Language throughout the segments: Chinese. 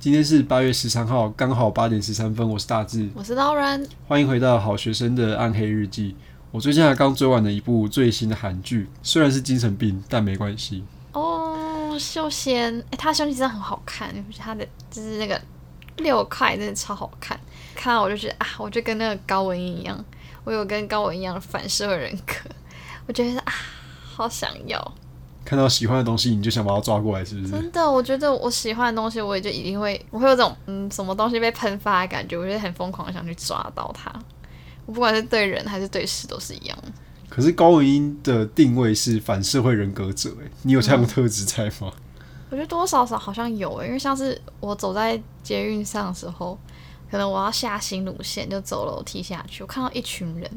今天是八月十三号，刚好八点十三分。我是大志，我是刀人，欢迎回到好学生的暗黑日记。我最近还刚追完了一部最新的韩剧，虽然是精神病，但没关系。哦，秀贤，哎，他胸肌真的很好看，他的就是那个六块真的超好看，看到我就觉得啊，我就跟那个高文英一样，我有跟高文一样的反社会人格，我觉得啊，好想要。看到喜欢的东西，你就想把它抓过来，是不是？真的，我觉得我喜欢的东西，我也就一定会，我会有这种嗯，什么东西被喷发的感觉，我觉得很疯狂的想去抓到它。我不管是对人还是对事，都是一样。可是高文英的定位是反社会人格者，哎，你有这样的特质在吗？我觉得多多少少好像有诶，因为像是我走在捷运上的时候，可能我要下新路线，就走楼梯下去，我看到一群人，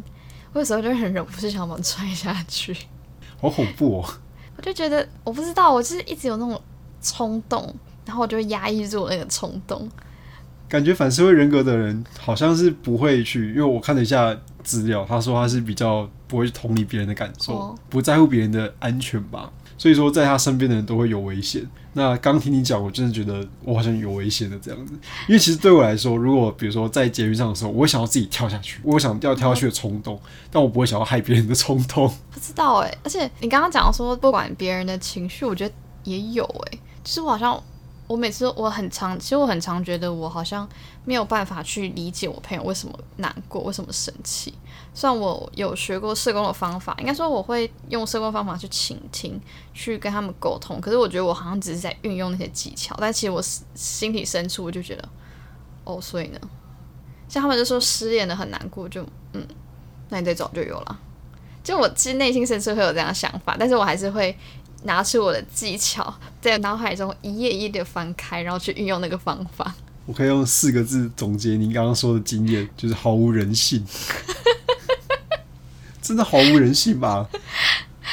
我有时候就很忍不住想把它踹下去，好恐怖哦！我就觉得我不知道，我就是一直有那种冲动，然后我就会压抑住我那个冲动。感觉反社会人格的人好像是不会去，因为我看了一下资料，他说他是比较不会去同理别人的感受，不在乎别人的安全吧。所以说，在他身边的人都会有危险。那刚听你讲，我真的觉得我好像有危险的这样子。因为其实对我来说，如果比如说在监狱上的时候，我想要自己跳下去，我想要跳下去的冲动，但我不会想要害别人的冲动。不知道哎，而且你刚刚讲说不管别人的情绪，我觉得也有哎，就是我好像。我每次我很常，其实我很常觉得我好像没有办法去理解我朋友为什么难过，为什么生气。虽然我有学过社工的方法，应该说我会用社工方法去倾听，去跟他们沟通。可是我觉得我好像只是在运用那些技巧，但其实我心底深处我就觉得，哦，所以呢，像他们就说失恋的很难过，就嗯，那你再找就有了。就我其实内心深处会有这样的想法，但是我还是会。拿出我的技巧，在脑海中一页一页的翻开，然后去运用那个方法。我可以用四个字总结您刚刚说的经验，就是毫无人性。真的毫无人性吧？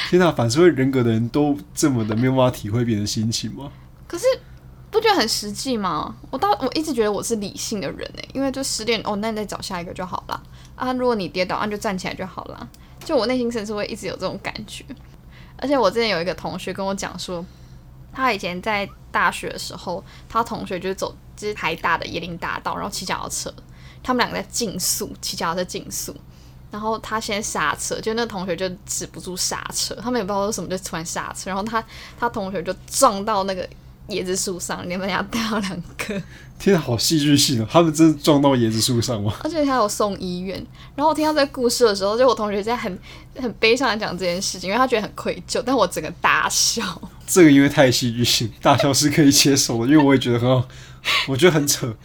天哪，反社会人格的人都这么的没有办法体会别人的心情吗？可是不觉得很实际吗？我到我一直觉得我是理性的人哎，因为就失恋哦，那你再找下一个就好了啊。如果你跌倒，那就站起来就好了。就我内心深处会一直有这种感觉。而且我之前有一个同学跟我讲说，他以前在大学的时候，他同学就走就是台大的椰林大道，然后骑脚踏车，他们两个在竞速，骑脚踏车竞速，然后他先刹车，就那个同学就止不住刹车，他们也不知道为什么就突然刹车，然后他他同学就撞到那个。椰子树上，你们俩掉两颗，天，好戏剧性啊！他们真的撞到椰子树上吗？而且他有送医院。然后我听到这个故事的时候，就我同学在很很悲伤的讲这件事情，因为他觉得很愧疚。但我整个大笑。这个因为太戏剧性，大笑是可以接受的，因为我也觉得很好，我觉得很扯。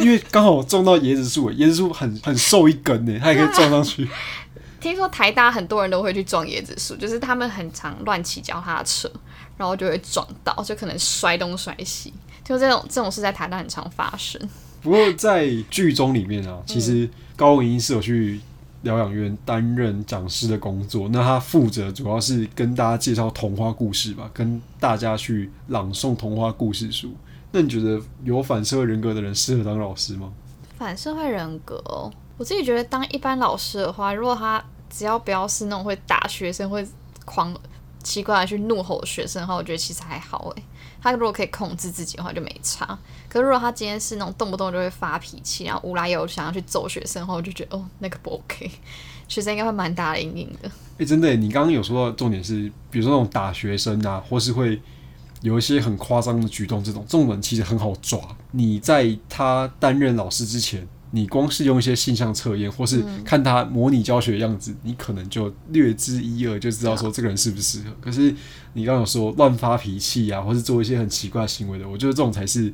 因为刚好我撞到椰子树，椰子树很很瘦一根呢，它也可以撞上去。听说台大很多人都会去撞椰子树，就是他们很常乱骑脚踏车。然后就会撞到，就可能摔东摔西，就这种这种事在台大很常发生。不过在剧中里面啊，其实高文英是有去疗养院担任讲师的工作，那他负责主要是跟大家介绍童话故事吧，跟大家去朗诵童话故事书。那你觉得有反社会人格的人适合当老师吗？反社会人格，我自己觉得当一般老师的话，如果他只要不要是那种会打学生、会狂。奇怪的去怒吼学生的话，我觉得其实还好诶。他如果可以控制自己的话，就没差。可是如果他今天是那种动不动就会发脾气，然后无来由想要去揍学生的话，我就觉得哦，那个不 OK。学生应该会蛮大的阴影的。诶，真的，你刚刚有说到重点是，比如说那种打学生啊，或是会有一些很夸张的举动，这种这种人其实很好抓。你在他担任老师之前。你光是用一些性向测验，或是看他模拟教学的样子，你可能就略知一二，就知道说这个人适不适合。可是你刚刚说乱发脾气啊，或是做一些很奇怪行为的，我觉得这种才是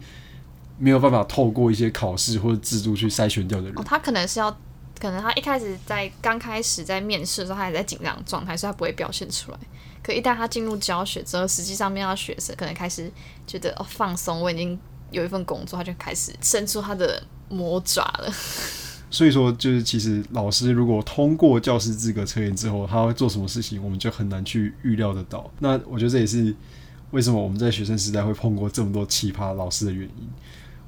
没有办法透过一些考试或者制度去筛选掉的人。他可能是要，可能他一开始在刚开始在面试的时候，他还在紧张状态，所以他不会表现出来。可一旦他进入教学之后，实际上面到学生可能开始觉得哦放松，我已经有一份工作，他就开始伸出他的。魔爪了，所以说就是其实老师如果通过教师资格测验之后，他会做什么事情，我们就很难去预料得到。那我觉得这也是为什么我们在学生时代会碰过这么多奇葩老师的原因。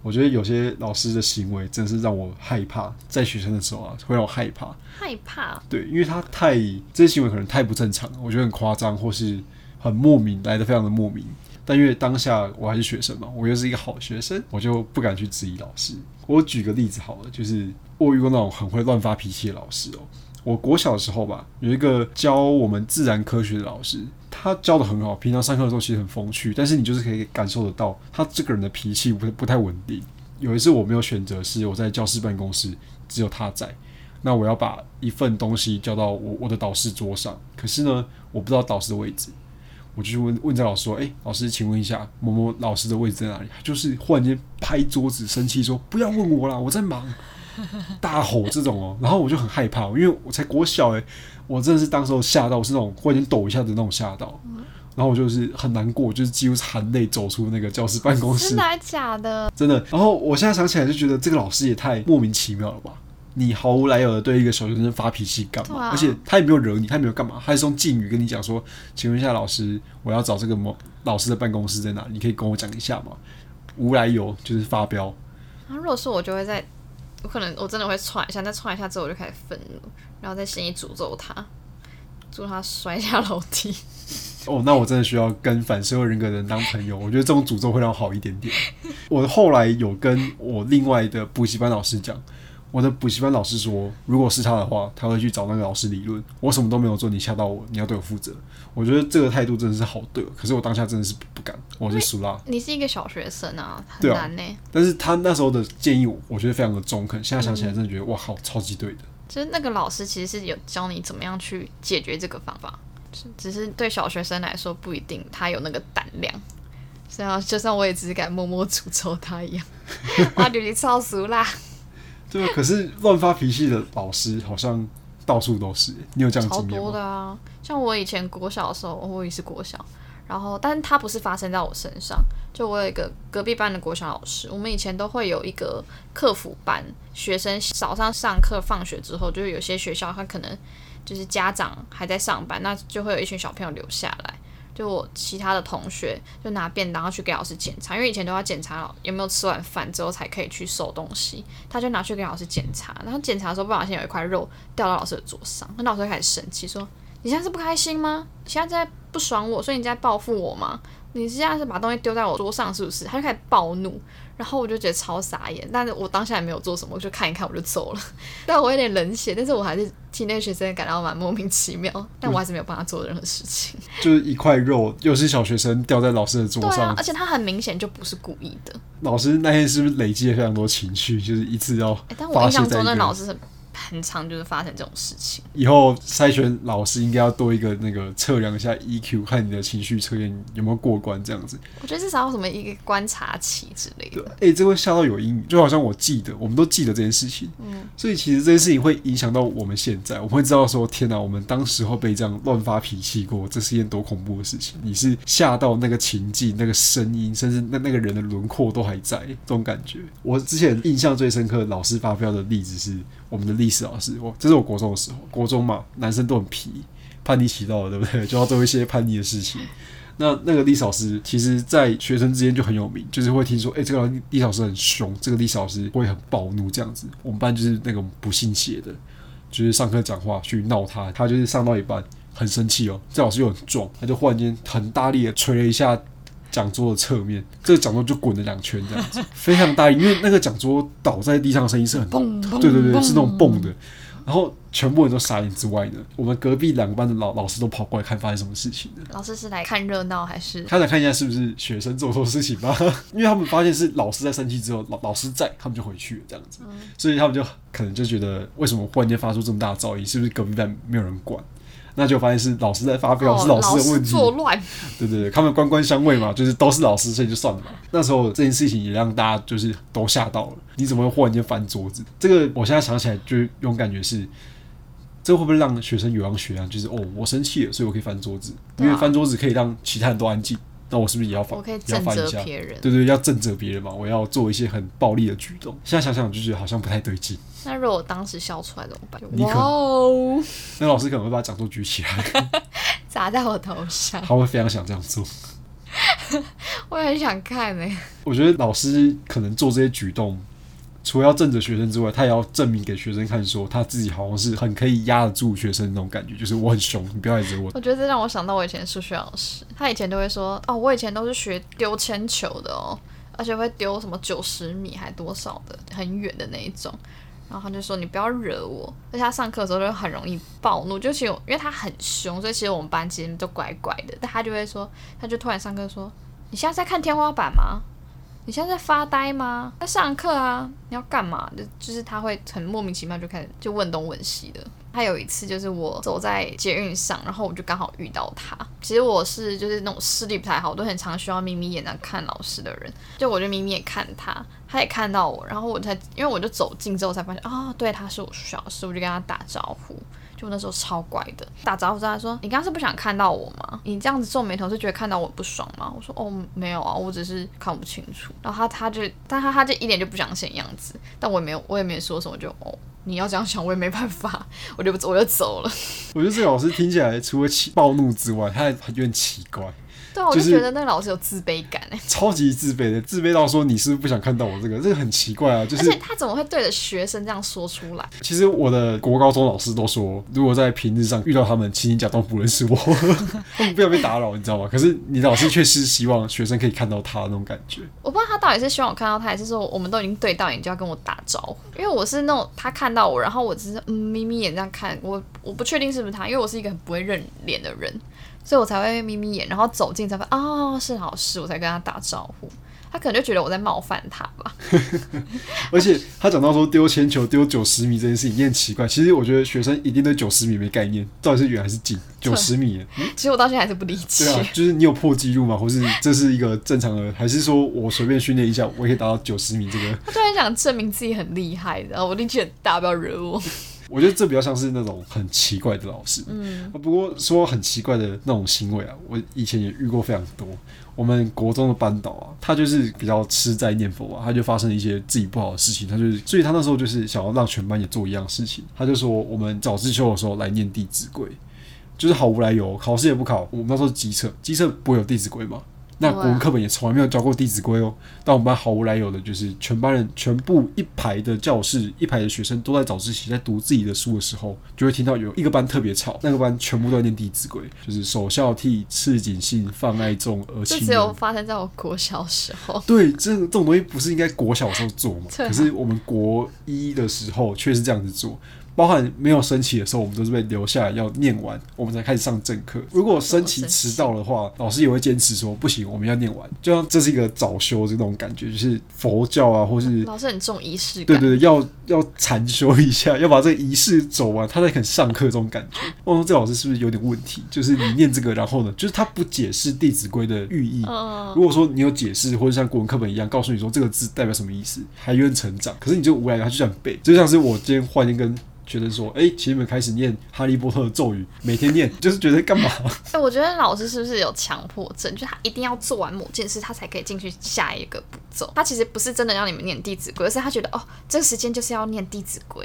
我觉得有些老师的行为真是让我害怕，在学生的时候啊，会让我害怕。害怕？对，因为他太这些行为可能太不正常，我觉得很夸张，或是很莫名，来的非常的莫名。但因为当下我还是学生嘛，我又是一个好学生，我就不敢去质疑老师。我举个例子好了，就是我遇过那种很会乱发脾气的老师哦。我国小的时候吧，有一个教我们自然科学的老师，他教的很好，平常上课的时候其实很风趣，但是你就是可以感受得到他这个人的脾气不不太稳定。有一次我没有选择，是我在教室办公室，只有他在，那我要把一份东西交到我我的导师桌上，可是呢，我不知道导师的位置，我就去问问这老师说：“诶，老师，请问一下，某某老师的位置在哪里？”就是忽然间拍桌子生气说：“不要问我啦，我在忙。”大吼这种哦，然后我就很害怕，因为我才国小诶，我真的是当时候吓到，我是那种忽然间抖一下的那种吓到，然后我就是很难过，就是几乎是含泪走出那个教室办公室真的。还假的？真的。然后我现在想起来就觉得这个老师也太莫名其妙了吧？你毫无来由的对一个小学生发脾气干嘛？啊而且他也没有惹你，他也没有干嘛，他还是用敬语跟你讲说：“请问一下老师，我要找这个某老师的办公室在哪？你可以跟我讲一下吗？”无来由就是发飙，然后如果说我，就会在，我可能我真的会踹一下，但踹一下之后我就开始愤怒，然后在心里诅咒他，祝他摔下楼梯。哦，那我真的需要跟反社会人格的人当朋友。我觉得这种诅咒会让我好一点点。我后来有跟我另外的补习班老师讲，我的补习班老师说，如果是他的话，他会去找那个老师理论。我什么都没有做，你吓到我，你要对我负责。我觉得这个态度真的是好对，可是我当下真的是不敢，我是属辣。你是一个小学生啊，很难呢、但是他那时候的建议，我我觉得非常的中肯。现在想起来，真的觉得哇，好超级对的。就是那个老师其实是有教你怎么样去解决这个方法，只只是对小学生来说不一定他有那个胆量。虽然就算我也只是敢默默诅咒他一样，哇，你超俗啦，对啊，可是乱发脾气的老师好像到处都是。你有这样的超经验吗？多的啊！像我以前国小的时候，我也是国小，然后但是它不是发生在我身上，就我有一个隔壁班的国小老师，我们以前都会有一个客服班，学生早上上课放学之后，就是有些学校他可能就是家长还在上班，那就会有一群小朋友留下来。就我其他的同学就拿便当去给老师检查，因为以前都要检查有没有吃完饭之后才可以去收东西，他就拿去给老师检查，然后检查的时候不小心有一块肉掉到老师的桌上，那老师就开始生气说：“你现在是不开心吗？你现在在不爽我，所以你在报复我吗？你现在是把东西丢在我桌上是不是？”他就开始暴怒，然后我就觉得超傻眼，但是我当下也没有做什么，我就看一看我就走了。但我有点冷血，但是我还是替那个学生感到蛮莫名其妙，但我还是没有帮他做任何事情。就是一块肉，又是小学生掉在老师的桌对啊上，，而且他很明显就不是故意的。老师那天是不是累积了非常多情绪，就是一次要欸，但我发印象中那老师很很常就是发生这种事情。以后筛选老师应该要多一个那个测量一下 EQ，看你的情绪测验有没有过关这样子。我觉得至少有什么一个观察期之类的。，哎、这会吓到有阴影，就好像我记得，我们都记得这件事情，嗯，所以其实这件事情会影响到我们现在，我们会知道说，天哪，我们当时候被这样乱发脾气过，这是一件多恐怖的事情。你是吓到那个情境、那个声音，甚至那那个人的轮廓都还在，这种感觉。我之前印象最深刻的老师发飙的例子是我们的历史老师，我这是我国中的时候，国中嘛，男生都很皮，叛逆期到了，对不对？就要做一些叛逆的事情。那那个历史老师，其实，在学生之间就很有名，就是会听说，哎、这个历史老师很凶，这个历史老师会很暴怒这样子。我们班就是那种不信邪的，就是上课讲话去闹他，他就是上到一半很生气哦，这老师又很壮，他就忽然间很大力的捶了一下讲桌的侧面，这个讲桌就滚了两圈这样子，非常大力，因为那个讲桌倒在地上的声音是很嘣嘣对对对，是那种蹦的。然后全部人都傻眼之外呢，我们隔壁两个班的老老师都跑过来看发生什么事情了。老师是来看热闹还是？他想看一下是不是学生做错事情吧，因为他们发现是老师在生气之后，老老师在，他们就回去了这样子，所以他们就可能就觉得为什么忽然间发出这么大的噪音，是不是隔壁班没有人管？那就发现是老师在发飙，哦是老师的问题。作乱，对对对，他们官官相卫嘛，就是都是老师，所以就算了嘛。那时候这件事情也让大家就是都吓到了，你怎么会忽然间翻桌子？这个我现在想起来就有种感觉是，这会不会让学生有样学样？就是哦，我生气了，所以我可以翻桌子，因为翻桌子可以让其他人都安静。那我是不是也要反？我可以正责翻一下？别人。对对，要正责别人嘛，我要做一些很暴力的举动。现在想想就觉得好像不太对劲。那如果我当时笑出来怎么办？哇哦，那老师可能会把讲桌举起来，砸在我头上，他会非常想这样做。我也很想看呢、我觉得老师可能做这些举动，除了要正着学生之外，他也要证明给学生看，说他自己好像是很可以压得住学生那种感觉，就是我很凶，你不要来惹我。我觉得这让我想到我以前数学老师，他以前都会说，哦，我以前都是学丢铅球的哦，而且会丢什么九十米还多少的，很远的那一种。然后他就说你不要惹我，而且他上课的时候就很容易暴怒，就其实因为他很凶，所以其实我们班其实都乖乖的，但他就会说，他就突然上课说，你现在在看天花板吗？你现在在发呆吗？在上课啊，你要干嘛？就就是他会很莫名其妙就开始就问东问西的。他有一次就是我走在捷运上，然后我就刚好遇到他。其实我是就是那种视力不太好，我都很常需要眯眯眼在看老师的人。就我就眯眯眼看他，他也看到我，然后我才因为我就走近之后才发现啊，对，他是我数学老师，我就跟他打招呼。就那时候超乖的，打招呼之后他说：“你刚刚是不想看到我吗？你这样子皱眉头是觉得看到我不爽吗？”我说：“哦，没有啊，我只是看不清楚。”然后他他就，但他他就一脸就不想显样子，但我也没有，我也没说什么，就哦，你要这样想，我也没办法，我就我就走了。我觉得这个老师听起来除了奇暴怒之外，他还有点奇怪。对啊，我就觉得那个老师有自卑感哎，超级自卑的，自卑到说你是不是不想看到我这个，这个很奇怪啊。就是，而且他怎么会对着学生这样说出来？其实我的国高中老师都说，如果在平日上遇到他们，请你假装不认识我，他们不要被打扰，你知道吗？可是你老师却是希望学生可以看到他那种感觉。我不知道他到底是希望我看到他，还是说我们都已经对到眼就要跟我打招呼？因为我是那种他看到我，然后我只是嗯眯眯眼这样看我，我不确定是不是他，因为我是一个很不会认脸的人。所以我才会眯眯眼，然后走近才发现哦是老师，我才跟他打招呼。他可能就觉得我在冒犯他吧。而且他讲到说丢铅球丢九十米这件事情也很奇怪。其实我觉得学生一定对九十米没概念，到底是远还是近？九十米？其实我到现在还是不理解。对啊，就是你有破纪录吗？或是这是一个正常的？还是说我随便训练一下，我可以达到九十米这个？他突然想证明自己很厉害，然后我力气很大，不要惹我。我觉得这比较像是那种很奇怪的老师。嗯，不过说很奇怪的那种行为啊，我以前也遇过非常多。我们国中的班导啊，他就是比较吃斋念佛啊，他就发生了一些自己不好的事情，他就是，所以他那时候就是想要让全班也做一样事情，他就说我们早自修的时候来念《弟子规》，就是毫无来由，考试也不考。我们那时候机测，机测不会有《弟子规》吗？那国文课本也从来没有教过《弟子规》哦。但我们班毫无来由的，就是全班人全部一排的教室，一排的学生都在早自习，在读自己的书的时候，就会听到有一个班特别吵，那个班全部都在念《弟子规》，就是首孝悌，次谨信，泛爱众，而亲。这只有发生在我国小时候。对，这这种东西不是应该国小时候做吗？可是我们国一的时候却是这样子做。包含没有升旗的时候，我们都是被留下来要念完，我们才开始上正课。如果升旗迟到的话，老师也会坚持说不行，我们要念完。就像这是一个早修这种感觉，就是佛教啊，或是老师很重仪式感。对对对，要要禅修一下，要把这个仪式走完，他才肯上课。这种感觉，我说这老师是不是有点问题？就是你念这个，然后呢，就是他不解释《弟子规》的寓意。如果说你有解释，或者像国文课本一样告诉你说这个字代表什么意思，还愿成长。可是你就无聊，他就想背，就像是我今天换一根。觉得说，哎，请你们开始念《哈利波特》的咒语，每天念，就是觉得干嘛？哎，我觉得老师是不是有强迫症？就他一定要做完某件事，他才可以进去下一个步骤。他其实不是真的让你们念《弟子规》，而是他觉得，哦，这个时间就是要念《弟子规》，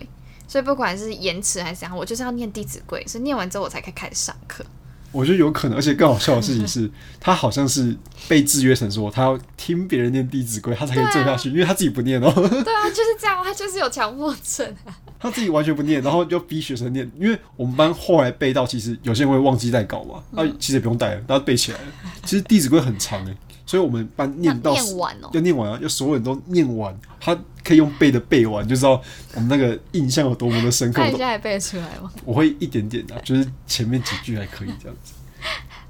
所以不管是延迟还是怎样，我就是要念《弟子规》，所以念完之后我才可以开始上课。我觉得有可能，而且更好笑的事情是，他好像是被制约成说，他要听别人念《弟子规》，他才可以做下去，因为他自己不念哦。对啊，就是这样，他就是有强迫症。他自己完全不念，然后就逼学生念，因为我们班后来背到，其实有些人会忘记带稿嘛，啊，其实也不用带了，大家背起来了。其实《弟子规》很长诶，所以我们班念到 念完哦，要念完啊，要所有人都念完，他可以用背的背完，就知道我们那个印象有多么的深刻。你现在背得出来吗？我会一点点的，就是前面几句还可以这样子。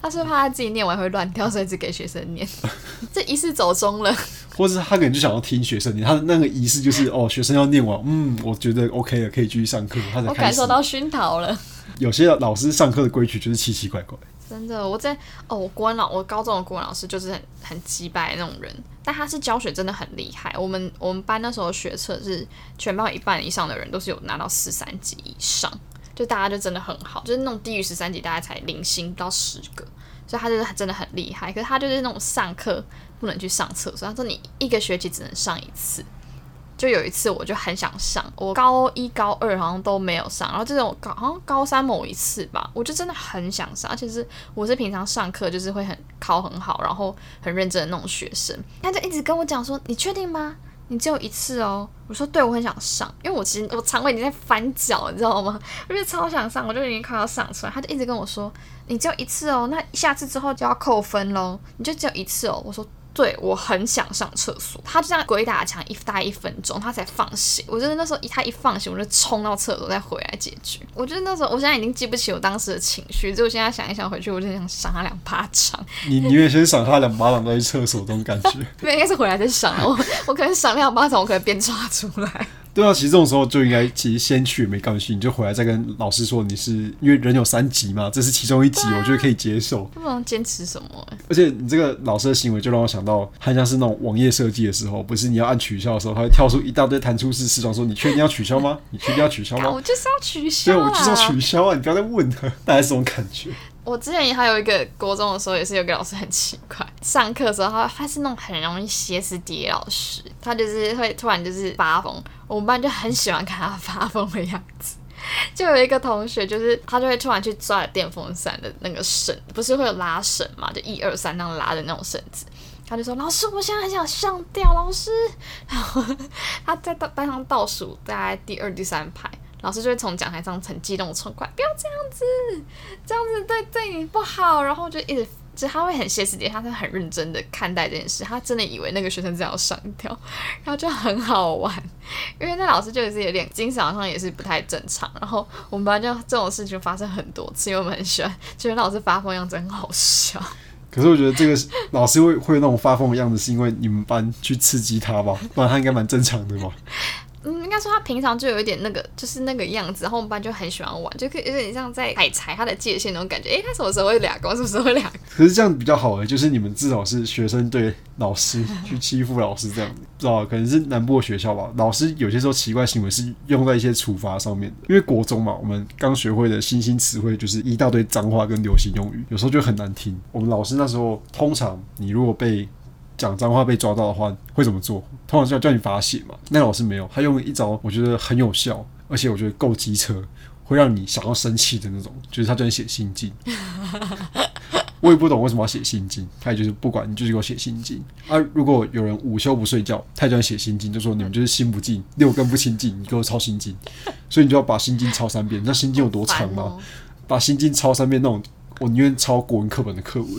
他是怕他自己念完会乱掉，所以只给学生念。这仪式走中了，或者是他可能就想要听学生念。他的那个仪式就是哦，学生要念完，嗯，我觉得 OK 了，可以继续上课。他才我感受到熏陶了。有些老师上课的规矩就是奇奇怪怪。真的，我在哦，我国文老，我高中的国文老师就是很很鸡掰那种人，但他是教学真的很厉害。我们我们班那时候学测是全班一半以上的人都是有拿到四三级以上。就大家就真的很好，就是那种低于十三级，大概才零星不到十个，所以他就是真的很厉害。可是他就是那种上课不能去上厕所，他说你一个学期只能上一次。就有一次我就很想上，我高一高二好像都没有上，然后这种高好像高三某一次吧，我就真的很想上，而且是我是平常上课就是会很考很好，然后很认真的那种学生，他就一直跟我讲说，你确定吗？你只有一次哦。我说对，我很想上，因为我其实我肠胃已经在翻搅，你知道吗？我就超想上，我就已经快要上出来。他就一直跟我说，你只有一次哦，那下次之后就要扣分喽，你就只有一次哦。我说。对我很想上厕所，他就这样鬼打墙一待一分钟，他才放行。我觉得那时候一他一放行，我就冲到厕所再回来解决。我觉得那时候我现在已经记不起我当时的情绪，就我现在想一想回去，我就想赏他两巴掌。你宁愿先赏他两巴掌再去厕所，这种感觉？对，应该是回来再赏我。我可能赏两巴掌，我可能边抓出来。对啊，其实这种时候就应该其实先去没关系，你就回来再跟老师说你是因为人有三级嘛，这是其中一级，我觉得可以接受。不能坚持什么？而且你这个老师的行为就让我想到，他像是那种网页设计的时候，不是你要按取消的时候，他会跳出一大堆弹出式视窗，说你确定要取消吗？你确定要取消吗？我就是要取消，对，我就是要取消啊！你不要再问了，大概是这种感觉。我之前还有一个国中的时候，也是有个老师很奇怪。上课的时候，他他是那种很容易歇斯底里老师，他就是会突然就是发疯。我们班就很喜欢看他发疯的样子。就有一个同学，就是他就会突然去抓电风扇的那个绳，不是会有拉绳嘛？就一二三那样拉的那种绳子。他就说：“老师，我现在很想上吊。”老师，然后他在班上倒数，大概第二、第三排。老师就会从讲台上很激动的冲过来，不要这样子，这样子对对你不好。然后就一直，就他会很歇斯底里，他是很认真的看待这件事，他真的以为那个学生真的要上吊，然后就很好玩。因为那老师就是有点精神上也是不太正常。然后我们班就这种事情发生很多次，因为我们很喜欢觉得老师发疯样子很好笑。可是我觉得这个老师会会那种发疯的样子，是因为你们班去刺激他吧？不然他应该蛮正常的吧？嗯，应该说他平常就有一点那个，就是那个样子，然后我们班就很喜欢玩，就可以有点像在踩踩他的界限那种感觉。诶，他什么时候会俩光，什么时候会俩？可是这样比较好诶，就是你们至少是学生对老师去欺负老师这样，知道可能是南部的学校吧。老师有些时候奇怪行为是用在一些处罚上面的，因为国中嘛，我们刚学会的新兴词汇就是一大堆脏话跟流行用语，有时候就很难听。我们老师那时候通常你如果被讲脏话被抓到的话会怎么做？通常是要叫你罚写嘛。那老师没有，他用一招我觉得很有效，而且我觉得够机车，会让你想要生气的那种。就是他叫你写心经，我也不懂为什么要写心经。他也就是不管你就是给我写心经啊。如果有人午休不睡觉，他叫你写心经，就说你们就是心不静，六根不清净，你给我抄心经。所以你就要把心经抄三遍。你知道心经有多长吗？把心经抄三遍那种，我宁愿抄国文课本的课文。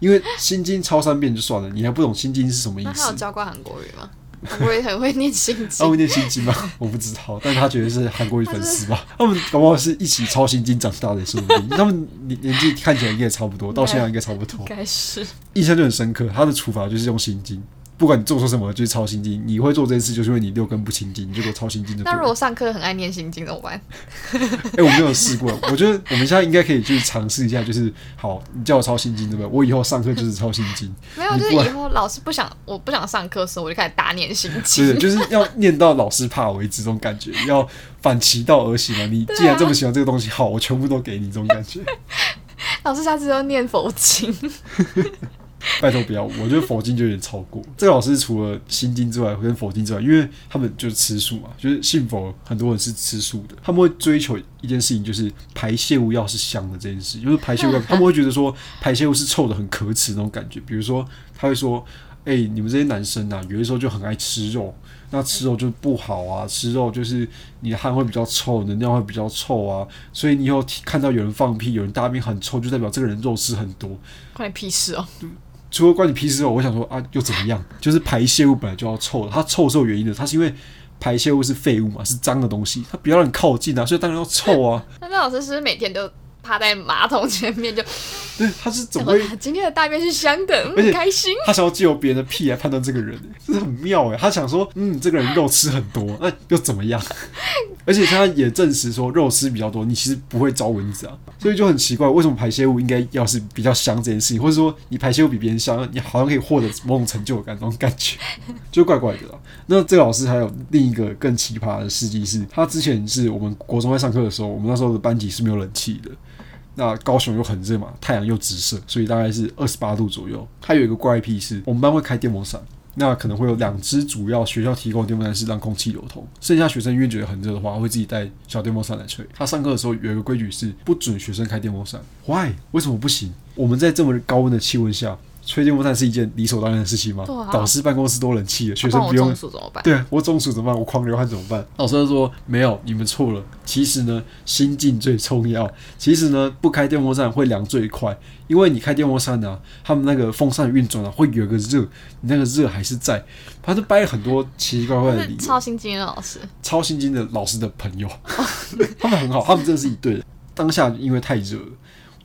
因为心经抄三遍就算了，你还不懂心经是什么意思？他有教过韩国语吗？韩国语很会念心经，他会念心经吗？我不知道，但他觉得是韩国语粉丝吧？他们搞不好是一起抄心经长大的，说不定。他们年年纪看起来应该也差不多，到现在应该差不多。应该是印象就很深刻，他的处罚就是用心经。不管你做错什么，就是抄心经。你会做这件事，就是因为你六根不清净，你就给我抄心经。那如果上课很爱念心经怎么办？哎，我没有试过。我觉得我们现在应该可以去尝试一下，就是好，你叫我抄心经，对不对？我以后上课就是抄心经。没有，就是以后老师不想，我不想上课的时候，我就开始打念心经。对，就是要念到老师怕为止，这种感觉要反其道而行嘛。你既然这么喜欢这个东西，好，我全部都给你，这种感觉。老师下次要念佛经。拜托不要，我觉得佛经就有点超过。这个老师除了心经之外，跟佛经之外，因为他们就是吃素嘛，就是信佛很多人是吃素的，他们会追求一件事情，就是排泄物要是香的这件事，就是排泄物，他们会觉得说排泄物是臭的很可耻那种感觉。比如说他会说，哎，你们这些男生啊，有的时候就很爱吃肉，那吃肉就不好啊，吃肉就是你的汗会比较臭，能量会比较臭啊，所以你以后看到有人放屁，有人大便很臭，就代表这个人肉吃很多，关你屁事哦。除了关你屁事哦！我想说啊，又怎么样？就是排泄物本来就要臭，它臭是有原因的，它是因为排泄物是废物嘛，是脏的东西，它不要让你靠近啊，所以当然要臭啊。那 那老师是不是每天都趴在马桶前面就？对，他是怎么会？今天的大便是香的，很开心。他想要借由别人的屁来判断这个人，这是很妙哎。他想说，嗯，这个人肉吃很多，那又怎么样？而且他也证实说，肉吃比较多，你其实不会招蚊子啊。所以就很奇怪，为什么排泄物应该要是比较香这件事情，或者说你排泄物比别人香，你好像可以获得某种成就感，那种感觉 就怪怪的了。那这个老师还有另一个更奇葩的事迹是，他之前是我们国中在上课的时候，我们那时候的班级是没有冷气的。那高雄又很热嘛，太阳又直射，所以大概是二十八度左右。它有一个怪癖是，我们班会开电风扇。那可能会有两只主要学校提供的电风扇是让空气流通，剩下学生因为觉得很热的话，会自己带小电风扇来吹。他上课的时候有一个规矩是不准学生开电风扇。Why？为什么不行？我们在这么高温的气温下，吹电风扇是一件理所当然的事情吗？导师办公室都冷气了，学生不用中暑怎么办？对啊我中暑怎么办？我狂流汗怎么办？老师就说没有，你们错了。其实呢，心境最重要。其实呢，不开电风扇会凉最快，因为你开电风扇呢、他们那个风扇运转啊，会有一个热，你那个热还是在。他就掰了很多奇奇怪怪的理由。超心经的老师，超心经的老师的朋友，他们很好，他们真的是一对的。当下因为太热了，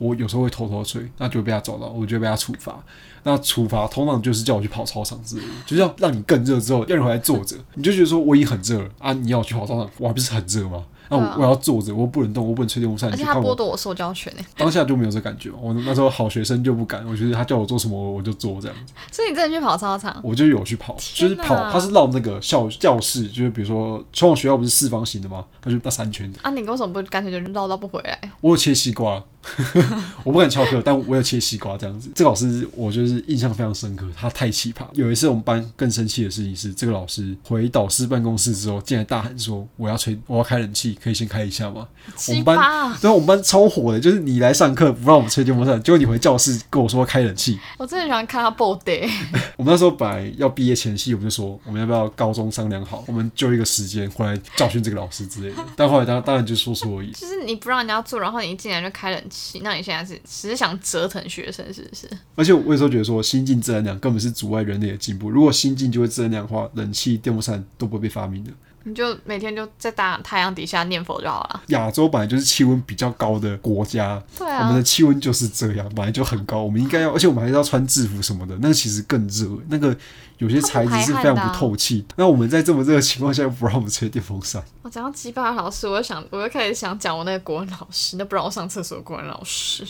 我有时候会偷偷吹，那就会被他找到，我就会被他处罚。那处罚通常就是叫我去跑操场之类的，就是要让你更热之后，让你回来坐着，你就觉得说我已经很热了啊，你要我去跑操场，我还不是很热吗？那我啊我要坐着，我不能动，我不能吹电风扇，而且他剥夺我受教权呢。当下就没有这感觉。我那时候好学生就不敢，我觉得他叫我做什么我就做这样子。所以你真的去跑操场？我就有去跑，就是跑，他是绕那个校教室，就是比如说传统学校不是四方形的吗？他就那三圈，啊，你为什么不干脆就绕到不回来？我有切西瓜，我不敢翘课，但我有切西瓜这样子。这个老师我就是印象非常深刻，他太奇葩。有一次我们班更生气的事情是，这个老师回导师办公室之后，进来大喊说：“我要吹，我要开冷气，可以先开一下吗？”我们班葩啊！对啊，我们班超火的，就是你来上课不让我们吹电风扇，结果你回教室跟我说开冷气。我真的喜欢看他 o day，我们那时候本来要毕业前夕，我们就说我们要不要高中商量好，我们就一个时间回来教训这个老师之类的。但后来当当然就说说而已。就是你不让人家做，然后你一进来就开冷那你现在是只是想折腾学生是不是？而且我有时候觉得说，心境自然量根本是阻碍人类的进步。如果心境就会自然量的话，冷气、电风扇都不会被发明的。你就每天就在大太阳底下念佛就好了。亚洲本来就是气温比较高的国家，对啊我们的，气温就是这样，本来就很高。我们应该要，而且我们还是要穿制服什么的，那个其实更热。那个有些材质是非常不透气。那我们在这么热的情况下，又不让我们吹电风扇，我讲到鸡巴老师，我就想，我就开始想讲我那个国文老师，那不让我上厕所的国文老师。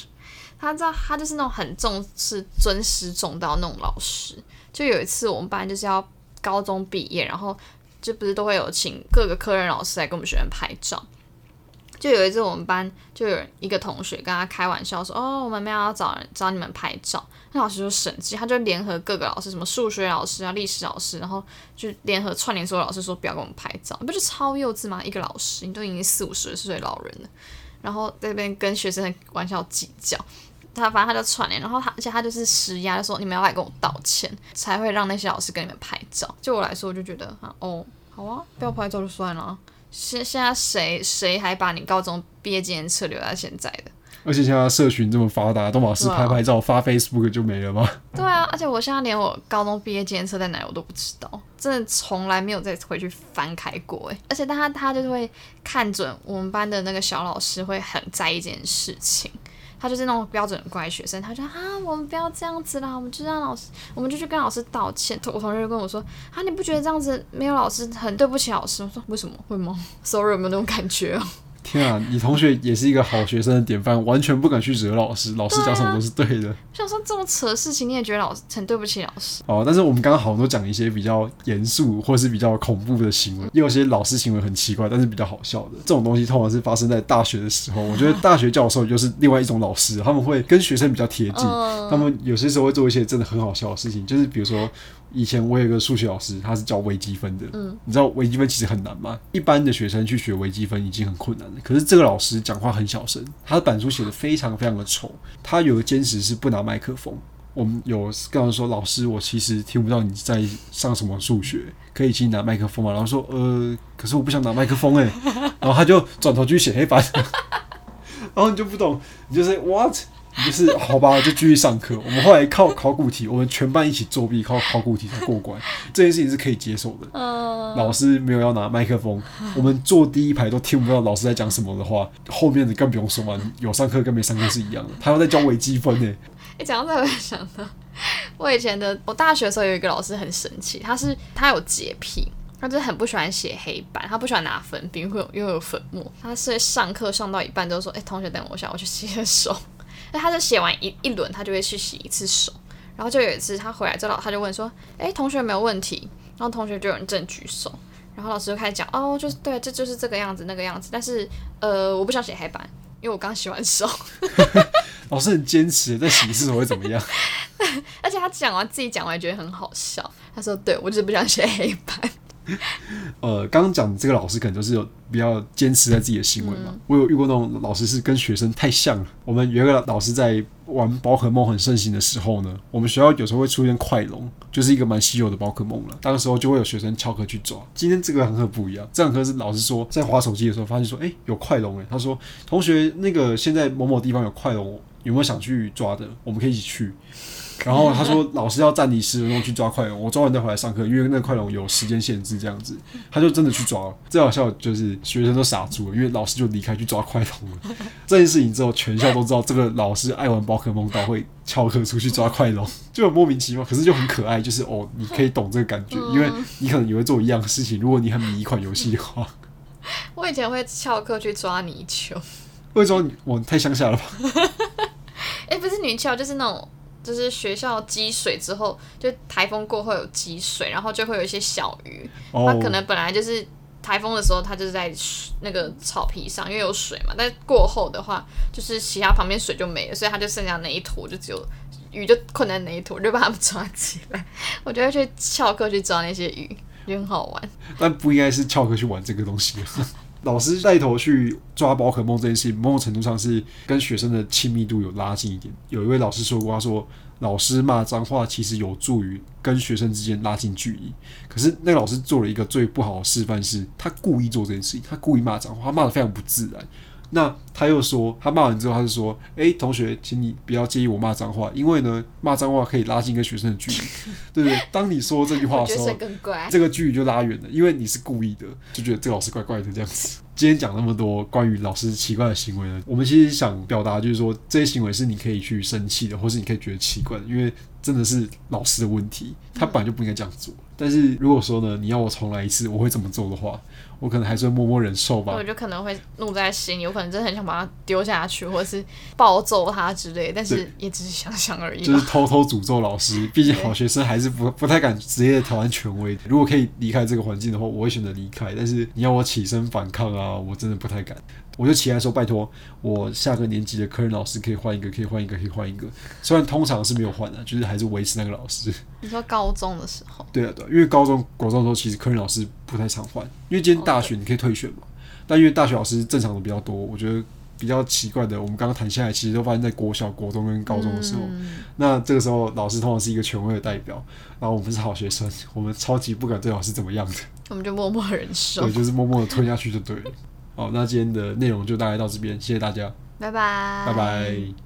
他知道他就是那种很重视尊师重道那种老师。就有一次我们班就是要高中毕业，然后就不是都会有请各个科任老师来跟我们学生拍照。就有一次我们班就有一个同学跟他开玩笑说：“哦，我们没有要找人找你们拍照。”那老师就生气，他就联合各个老师，什么数学老师啊、历史老师，然后就联合串联所有老师说不要跟我们拍照，不是超幼稚吗？一个老师，你都已经四五十岁老人了，然后在那边跟学生玩笑计较。他反正他就串联，然后他而且他就是施压，就说你们要来跟我道歉，才会让那些老师跟你们拍照。就我来说，我就觉得啊，哦，好啊，不要拍照就算了啊。现现在谁谁还把你高中毕业纪念册留在现在的？而且现在社群这么发达，都老师拍拍照发 Facebook 就没了吗？对啊，而且我现在连我高中毕业纪念册在哪里我都不知道，真的从来没有再回去翻开过哎。而且他他就是会看准我们班的那个小老师会很在意这件事情，他就是那种标准的乖学生，他就啊我们不要这样子啦，我们就让老师，我们就去跟老师道歉。我同学就跟我说啊你不觉得这样子没有老师很对不起老师？我 说为什么会吗？Sorry 有没有那种感觉啊？天啊，你同学也是一个好学生的典范，完全不敢去惹老师，老师讲什么都是对的。我想说这么扯的事情你也觉得老师很对不起老师？哦，但是我们刚刚好像都讲一些比较严肃或是比较恐怖的行为，也有些老师行为很奇怪，但是比较好笑的。这种东西通常是发生在大学的时候。我觉得大学教授就是另外一种老师，他们会跟学生比较贴近，他们有些时候会做一些真的很好笑的事情，就是比如说。以前我有一个数学老师，他是教微积分的。嗯，你知道微积分其实很难吗？一般的学生去学微积分已经很困难了，可是这个老师讲话很小声，他的板书写的非常非常的丑。他有个坚持是不拿麦麦克风。我们有跟他说，老师，我其实听不到你在上什么数学，可以请拿麦克风吗？然后说，呃，可是我不想拿麦克风哎。然后他就转头去写黑板，然后你就不懂，你就是 what。你就是好吧，就继续上课。我们后来靠考古题，我们全班一起作弊，靠考古题才过关。这件事情是可以接受的。老师没有要拿麦克风，我们坐第一排都听不到老师在讲什么的话，后面的更不用说嘛。有上课跟没上课是一样的。他要在教微积分呢。讲到这，我就想到我以前的，我大学的时候有一个老师很神奇，他是他有洁癖。他就是很不喜欢写黑板，他不喜欢拿粉笔，会有又有粉末。他是上课上到一半就说：“哎、同学，等我一下，我去洗个手。”那他就写完一一轮，他就会去洗一次手。然后就有一次他回来之后，他就问说：“哎、同学没有问题？”然后同学就有人正举手，然后老师就开始讲：“哦，就是对，这就是这个样子，那个样子。但是呃，我不想写黑板，因为我刚洗完手。老师很坚持，在洗一次手会怎么样？而且他讲完自己讲完觉得很好笑。他说：“对我就是不想写黑板。” 呃，刚刚讲这个老师可能就是有比较坚持在自己的行为嘛。我有遇过那种老师是跟学生太像了。我们有一个老师在玩宝可梦很盛行的时候呢，我们学校有时候会出现快龙，就是一个蛮稀有的宝可梦了。当时候就会有学生翘课去抓。今天这个很课不一样，这堂课是老师说在划手机的时候发现说，哎、有快龙哎，他说同学那个现在某某地方有快龙，有没有想去抓的？我们可以一起去。然后他说老师要暂停十分钟去抓快龙，我抓完再回来上课，因为那个快龙有时间限制这样子。他就真的去抓了。最好笑就是学生都傻住了，因为老师就离开去抓快龙了。这件事情之后，全校都知道这个老师爱玩宝可梦到会翘课出去抓快龙，就很莫名其妙，可是就很可爱。就是哦，你可以懂这个感觉，因为你可能也会做一样的事情。如果你很迷一款游戏的话，我以前会翘课去抓泥鳅，为什么你我太乡下了吧？哎、不是泥鳅，就是那种。就是学校积水之后，就台风过后有积水，然后就会有一些小鱼。它哦可，能本来就是台风的时候，它就是在那个草皮上，因为有水嘛。但过后的话，就是其他旁边水就没了，所以它就剩下那一坨，就只有鱼就困在那一坨，我就把它们抓起来。我就会去翘课去抓那些鱼，就很好玩。但不应该是翘课去玩这个东西。老师带头去抓宝可梦这件事情，某种程度上是跟学生的亲密度有拉近一点。有一位老师说过，他说老师骂脏话其实有助于跟学生之间拉近距离。可是那个老师做了一个最不好的示范是，他故意做这件事情，他故意骂脏话，他骂的非常不自然。那他又说，他骂完之后，他就说：“诶，同学，请你不要介意我骂脏话，因为呢，骂脏话可以拉近跟学生的距离，对不对？当你说这句话的时候。这个距离就拉远了，因为你是故意的，就觉得这个老师怪怪的这样子。今天讲那么多关于老师奇怪的行为呢，我们其实想表达就是说，这些行为是你可以去生气的，或是你可以觉得奇怪的，因为真的是老师的问题，他本来就不应该这样做。但是如果说呢，你要我重来一次，我会怎么做的话，我可能还是会默默忍受吧我。就可能会怒在心里，有可能真的很想把它丢下去，或者是暴揍他之类，但是也只是想想而已就是。偷偷诅咒老师，毕竟 好学生还是不不太敢直接挑战权威的。如果可以离开这个环境的话，我会选择离开。但是你要我起身反抗啊，我真的不太敢。我就起来说：“拜托，我下个年级的科任老师可以换一个，可以换一个，可以换一个。虽然通常是没有换的，就是还是维持那个老师。你说高中的时候，对啊，对啊，因为高中、国中的时候，其实科任老师不太常换，因为今天大学你可以退选嘛。但因为大学老师正常的比较多，我觉得比较奇怪的，我们刚刚谈下来，其实都发现在国小、国中跟高中的时候。嗯那这个时候，老师通常是一个权威的代表，然后我们是好学生，我们超级不敢对老师怎么样的，我们就默默忍受对，。就是默默的吞下去就对了。好，那今天的内容就大概到这边，谢谢大家，拜拜，拜拜。